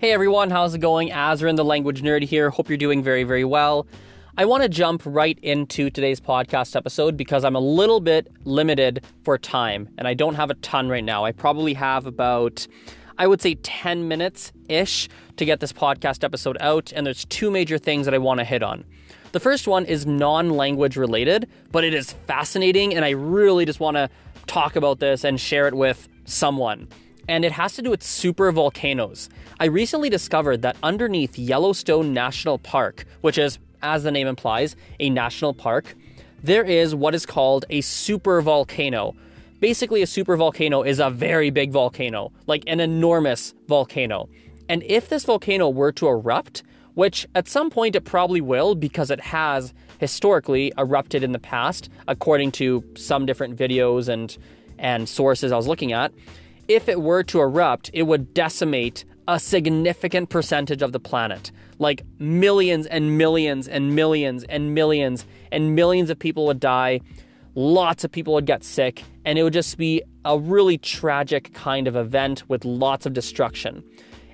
Hey everyone, how's it going? Azren, the language nerd here. Hope you're doing very, very well. I want to jump right into today's podcast episode because I'm a little bit limited for time and I don't have a ton right now. I probably have about, I would say, 10 minutes ish to get this podcast episode out, and there's two major things that I want to hit on. The first one is non language related, but it is fascinating, and I really just want to talk about this and share it with someone and it has to do with super volcanoes. I recently discovered that underneath Yellowstone National Park, which is, as the name implies, a national park, there is what is called a super volcano. Basically, a super volcano is a very big volcano, like an enormous volcano. And if this volcano were to erupt, which at some point it probably will because it has historically erupted in the past, according to some different videos and, and sources I was looking at, if it were to erupt, it would decimate a significant percentage of the planet. Like millions and millions and millions and millions and millions of people would die. Lots of people would get sick, and it would just be a really tragic kind of event with lots of destruction.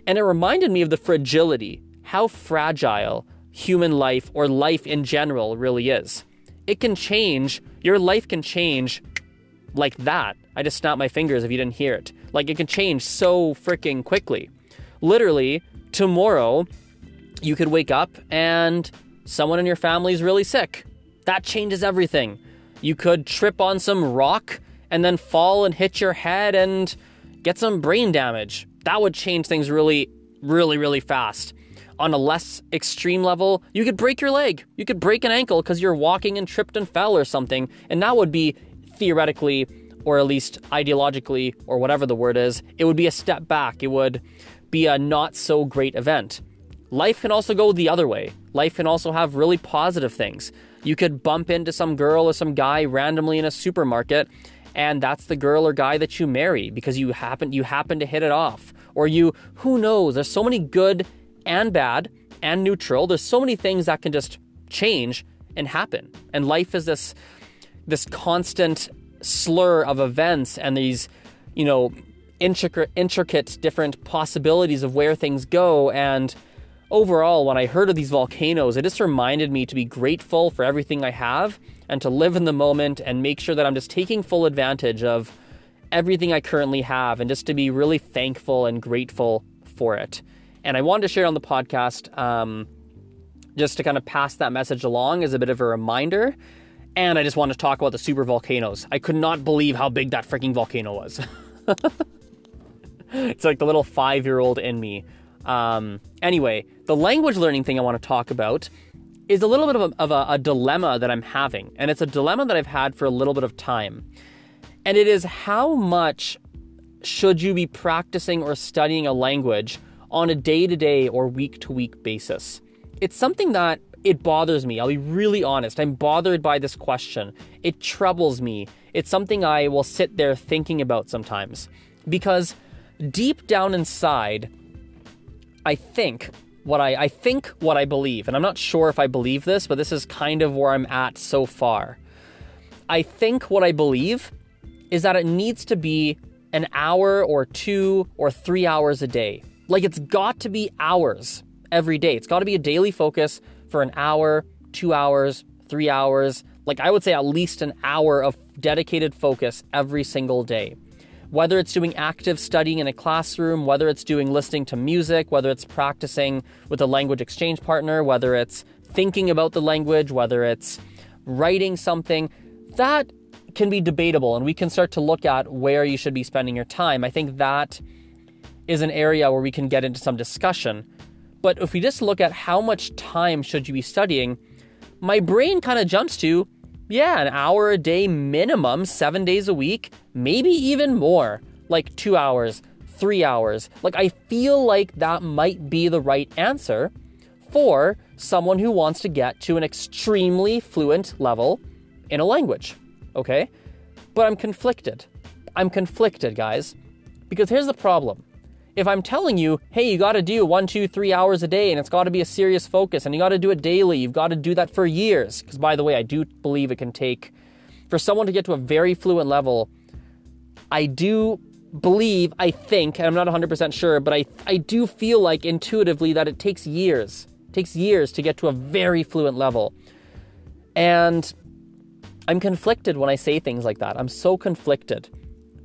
And it reminded me of the fragility, how fragile human life or life in general really is. It can change, your life can change like that. I just snapped my fingers if you didn't hear it. Like it can change so freaking quickly. Literally, tomorrow, you could wake up and someone in your family is really sick. That changes everything. You could trip on some rock and then fall and hit your head and get some brain damage. That would change things really, really, really fast. On a less extreme level, you could break your leg. You could break an ankle because you're walking and tripped and fell or something. And that would be theoretically or at least ideologically, or whatever the word is, it would be a step back. It would be a not so great event. Life can also go the other way. Life can also have really positive things. You could bump into some girl or some guy randomly in a supermarket, and that's the girl or guy that you marry because you happen you happen to hit it off. Or you who knows, there's so many good and bad and neutral. There's so many things that can just change and happen. And life is this this constant slur of events and these, you know, intricate, intricate different possibilities of where things go. And overall, when I heard of these volcanoes, it just reminded me to be grateful for everything I have and to live in the moment and make sure that I'm just taking full advantage of everything I currently have and just to be really thankful and grateful for it. And I wanted to share on the podcast um, just to kind of pass that message along as a bit of a reminder and I just want to talk about the super volcanoes. I could not believe how big that freaking volcano was. it's like the little five year old in me. Um, anyway, the language learning thing I want to talk about is a little bit of, a, of a, a dilemma that I'm having. And it's a dilemma that I've had for a little bit of time. And it is how much should you be practicing or studying a language on a day to day or week to week basis? It's something that it bothers me. I'll be really honest. I'm bothered by this question. It troubles me. It's something I will sit there thinking about sometimes. Because deep down inside, I think what I, I think what I believe, and I'm not sure if I believe this, but this is kind of where I'm at so far. I think what I believe is that it needs to be an hour or two or three hours a day. Like it's got to be hours every day. It's got to be a daily focus for an hour, two hours, three hours. Like I would say at least an hour of dedicated focus every single day. Whether it's doing active studying in a classroom, whether it's doing listening to music, whether it's practicing with a language exchange partner, whether it's thinking about the language, whether it's writing something, that can be debatable and we can start to look at where you should be spending your time. I think that is an area where we can get into some discussion. But if we just look at how much time should you be studying, my brain kind of jumps to, yeah, an hour a day minimum, seven days a week, maybe even more, like two hours, three hours. Like, I feel like that might be the right answer for someone who wants to get to an extremely fluent level in a language. Okay? But I'm conflicted. I'm conflicted, guys. Because here's the problem if I'm telling you, hey, you got to do one, two, three hours a day and it's got to be a serious focus and you got to do it daily, you've got to do that for years. Because, by the way, I do believe it can take, for someone to get to a very fluent level, I do believe, I think, and I'm not 100% sure, but I, I do feel like intuitively that it takes years. It takes years to get to a very fluent level. And I'm conflicted when I say things like that. I'm so conflicted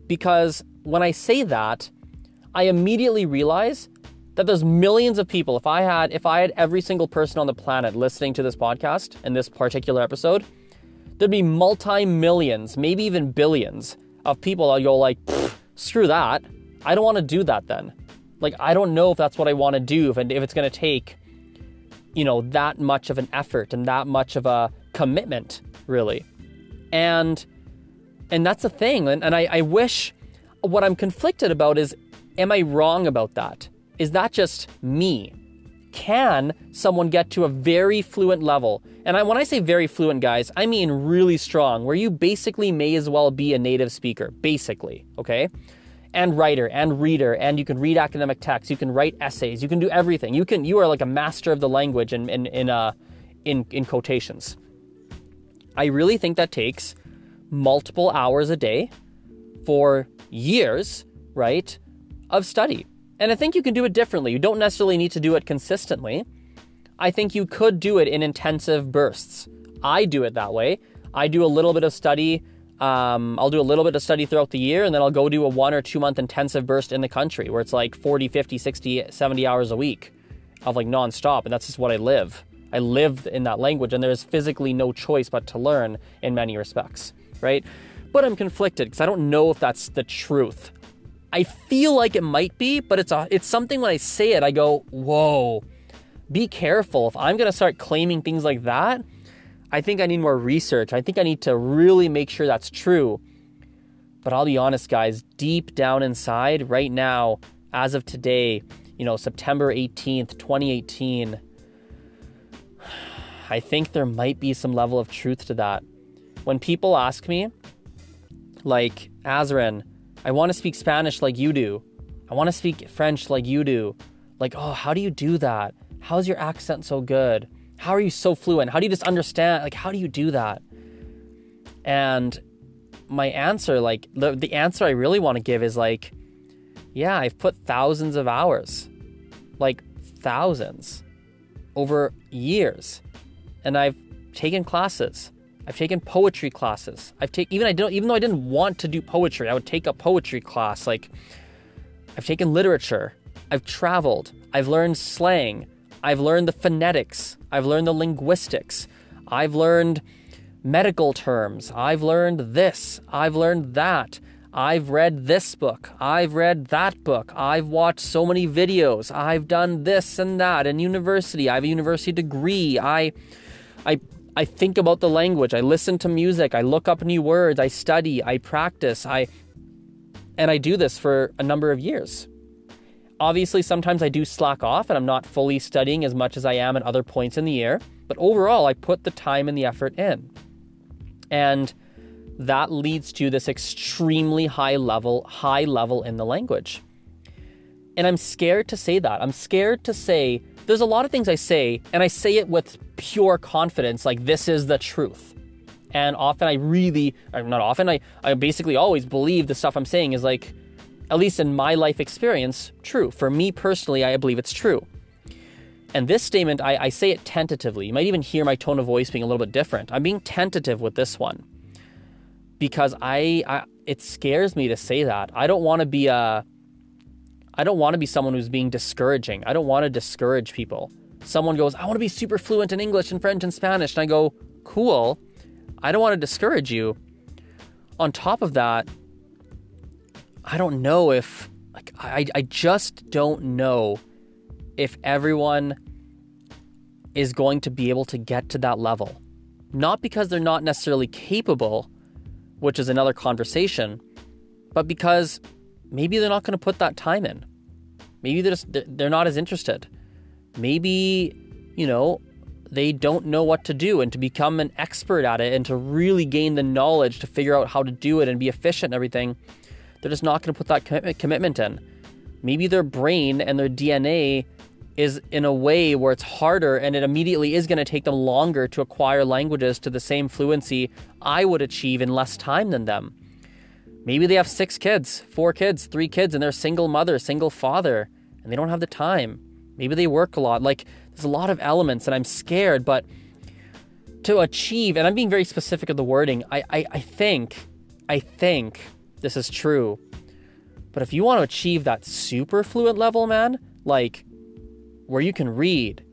because when I say that, I immediately realize that there's millions of people. If I had if I had every single person on the planet listening to this podcast in this particular episode, there'd be multi millions, maybe even billions of people that go like, screw that. I don't want to do that then. Like I don't know if that's what I want to do if if it's going to take you know that much of an effort and that much of a commitment really. And and that's the thing and, and I, I wish what I'm conflicted about is am I wrong about that? Is that just me? Can someone get to a very fluent level? And I, when I say very fluent, guys, I mean really strong, where you basically may as well be a native speaker, basically, okay? And writer and reader, and you can read academic texts, you can write essays, you can do everything. You can you are like a master of the language in in in uh, in, in quotations. I really think that takes multiple hours a day for years, right, of study. And I think you can do it differently. You don't necessarily need to do it consistently. I think you could do it in intensive bursts. I do it that way. I do a little bit of study. Um, I'll do a little bit of study throughout the year, and then I'll go do a one or two month intensive burst in the country where it's like 40, 50, 60, 70 hours a week of like nonstop. And that's just what I live. I live in that language, and there's physically no choice but to learn in many respects, right? But I'm conflicted because I don't know if that's the truth. I feel like it might be, but it's a, it's something when I say it, I go, whoa, be careful. If I'm to start claiming things like that, I think I need more research. I think I need to really make sure that's true. But I'll be honest, guys, deep down inside, right now, as of today, you know, September 18th, 2018, I think there might be some level of truth to that. When people ask me, like, Azren, I want to speak Spanish like you do. I want to speak French like you do. Like, oh, how do you do that? How's your accent so good? How are you so fluent? How do you just understand? Like, how do you do that? And my answer, like, the, the answer I really want to give is like, yeah, I've put thousands of hours, like thousands, over years. And I've taken classes. I've taken poetry classes. I've taken even I don't even though I didn't want to do poetry, I would take a poetry class. Like I've taken literature. I've traveled. I've learned slang. I've learned the phonetics. I've learned the linguistics. I've learned medical terms. I've learned this. I've learned that. I've read this book. I've read that book. I've watched so many videos. I've done this and that in university. I have a university degree. I I I think about the language, I listen to music, I look up new words, I study, I practice, I and I do this for a number of years. Obviously, sometimes I do slack off and I'm not fully studying as much as I am at other points in the year, but overall, I put the time and the effort in. And that leads to this extremely high level, high level in the language. And I'm scared to say that. I'm scared to say there's a lot of things I say, and I say it with pure confidence, like this is the truth. And often I really, uh, not often, I, I basically always believe the stuff I'm saying is like, at least in my life experience, true. For me personally, I believe it's true. And this statement, I, I say it tentatively. You might even hear my tone of voice being a little bit different. I'm being tentative with this one because I, I it scares me to say that. I don't want to be a I don't want to be someone who's being discouraging. I don't want to discourage people. Someone goes, I want to be super fluent in English and French and Spanish. And I go, cool. I don't want to discourage you. On top of that, I don't know if, like, I, I just don't know if everyone is going to be able to get to that level. Not because they're not necessarily capable, which is another conversation, but because maybe they're not going to put that time in. Maybe they're just they're not as interested. Maybe, you know, they don't know what to do and to become an expert at it and to really gain the knowledge to figure out how to do it and be efficient and everything, they're just not going to put that commitment in. Maybe their brain and their DNA is in a way where it's harder and it immediately is going to take them longer to acquire languages to the same fluency I would achieve in less time than them. Maybe they have six kids, four kids, three kids, and they're single mother, single father, and they don't have the time. Maybe they work a lot. Like, there's a lot of elements, and I'm scared, but to achieve, and I'm being very specific of the wording, I, I, I think, I think this is true. But if you want to achieve that super fluent level, man, like where you can read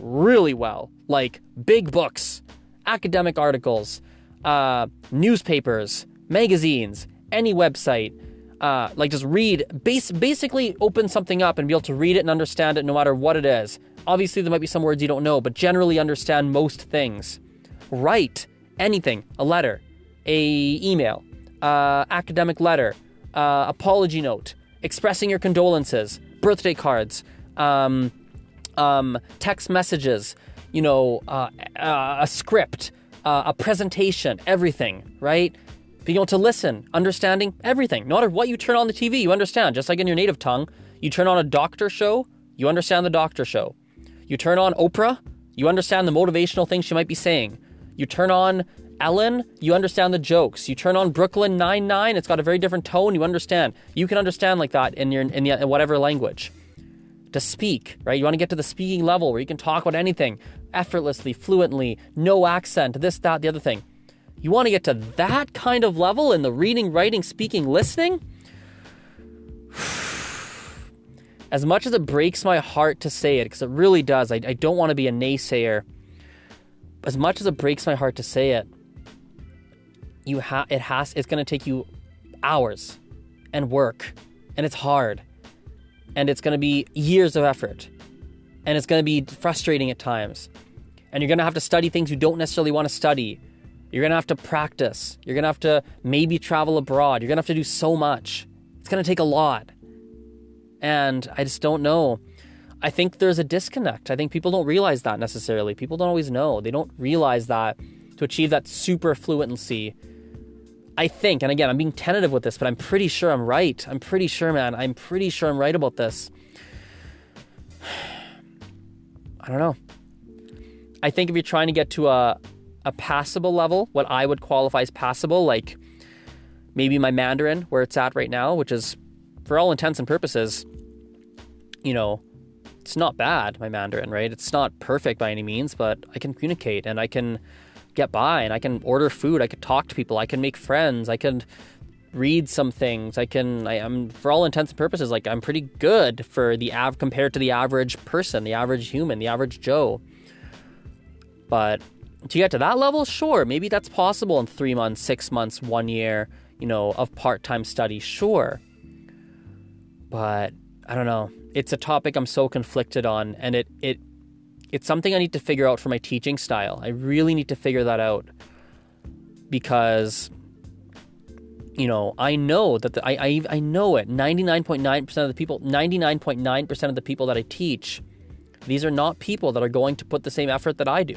really well, like big books, academic articles, uh, newspapers, magazines, any website, uh, like just read, base, basically open something up and be able to read it and understand it no matter what it is. Obviously, there might be some words you don't know, but generally understand most things. Write anything, a letter, a email, uh, academic letter, uh, apology note, expressing your condolences, birthday cards, um, um, text messages, you know, uh, uh, a script, uh, a presentation, everything, right? Being able to listen, understanding everything. No matter what you turn on the TV, you understand. Just like in your native tongue, you turn on a doctor show, you understand the doctor show. You turn on Oprah, you understand the motivational things she might be saying. You turn on Ellen, you understand the jokes. You turn on Brooklyn Nine Nine, it's got a very different tone. You understand. You can understand like that in your in, the, in whatever language. To speak, right? You want to get to the speaking level where you can talk about anything effortlessly, fluently, no accent, this, that, the other thing. You want to get to that kind of level in the reading, writing, speaking, listening. As much as it breaks my heart to say it, because it really does, I, I don't want to be a naysayer. As much as it breaks my heart to say it, you have it has it's going to take you hours and work and it's hard and it's going to be years of effort and it's going to be frustrating at times and you're going to have to study things you don't necessarily want to study you're going to have to practice you're going to have to maybe travel abroad you're going to have to do so much it's going to take a lot and i just don't know i think there's a disconnect i think people don't realize that necessarily people don't always know they don't realize that to achieve that super fluency I think, and again, I'm being tentative with this, but I'm pretty sure I'm right. I'm pretty sure, man. I'm pretty sure I'm right about this. I don't know. I think if you're trying to get to a a passable level, what I would qualify as passable, like maybe my Mandarin, where it's at right now, which is for all intents and purposes, you know, it's not bad, my Mandarin, right? It's not perfect by any means, but I can communicate and I can get by and I can order food, I can talk to people, I can make friends, I can read some things. I can I am for all intents and purposes like I'm pretty good for the av compared to the average person, the average human, the average Joe. But to get to that level, sure, maybe that's possible in 3 months, 6 months, 1 year, you know, of part-time study, sure. But I don't know. It's a topic I'm so conflicted on and it it it's something I need to figure out for my teaching style. I really need to figure that out because you know, I know that the, I, I I know it. 99.9% of the people, 99.9% of the people that I teach, these are not people that are going to put the same effort that I do.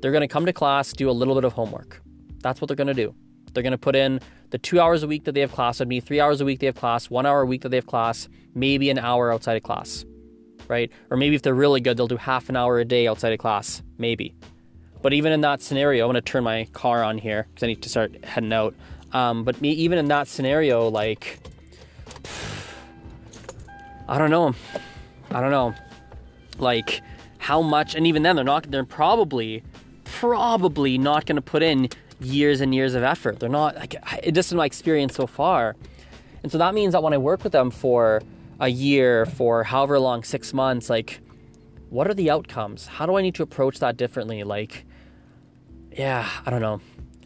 They're going to come to class, do a little bit of homework. That's what they're going to do. They're going to put in the two hours a week that they have class with me, three hours a week they have class, one hour a week that they have class, maybe an hour outside of class right? Or maybe if they're really good, they'll do half an hour a day outside of class, maybe. But even in that scenario, I'm going to turn my car on here because I need to start heading out. Um, but me, even in that scenario, like, I don't know. I don't know. Like, how much, and even then, they're not, they're probably, probably not going to put in years and years of effort. They're not, like, it just in my experience so far. And so that means that when I work with them for a year, for however long, six months, like, what are the outcomes? How do I need to approach that differently? Like, yeah, I don't know.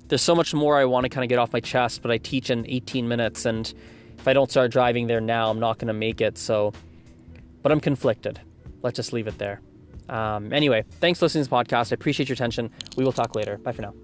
There's so much more I want to kind of get off my chest, but I teach in 18 minutes, and if I don't start driving there now, I'm not going to make it. So, but I'm conflicted. Let's just leave it there. Um, anyway, thanks for listening to this podcast. I appreciate your attention. We will talk later. Bye for now.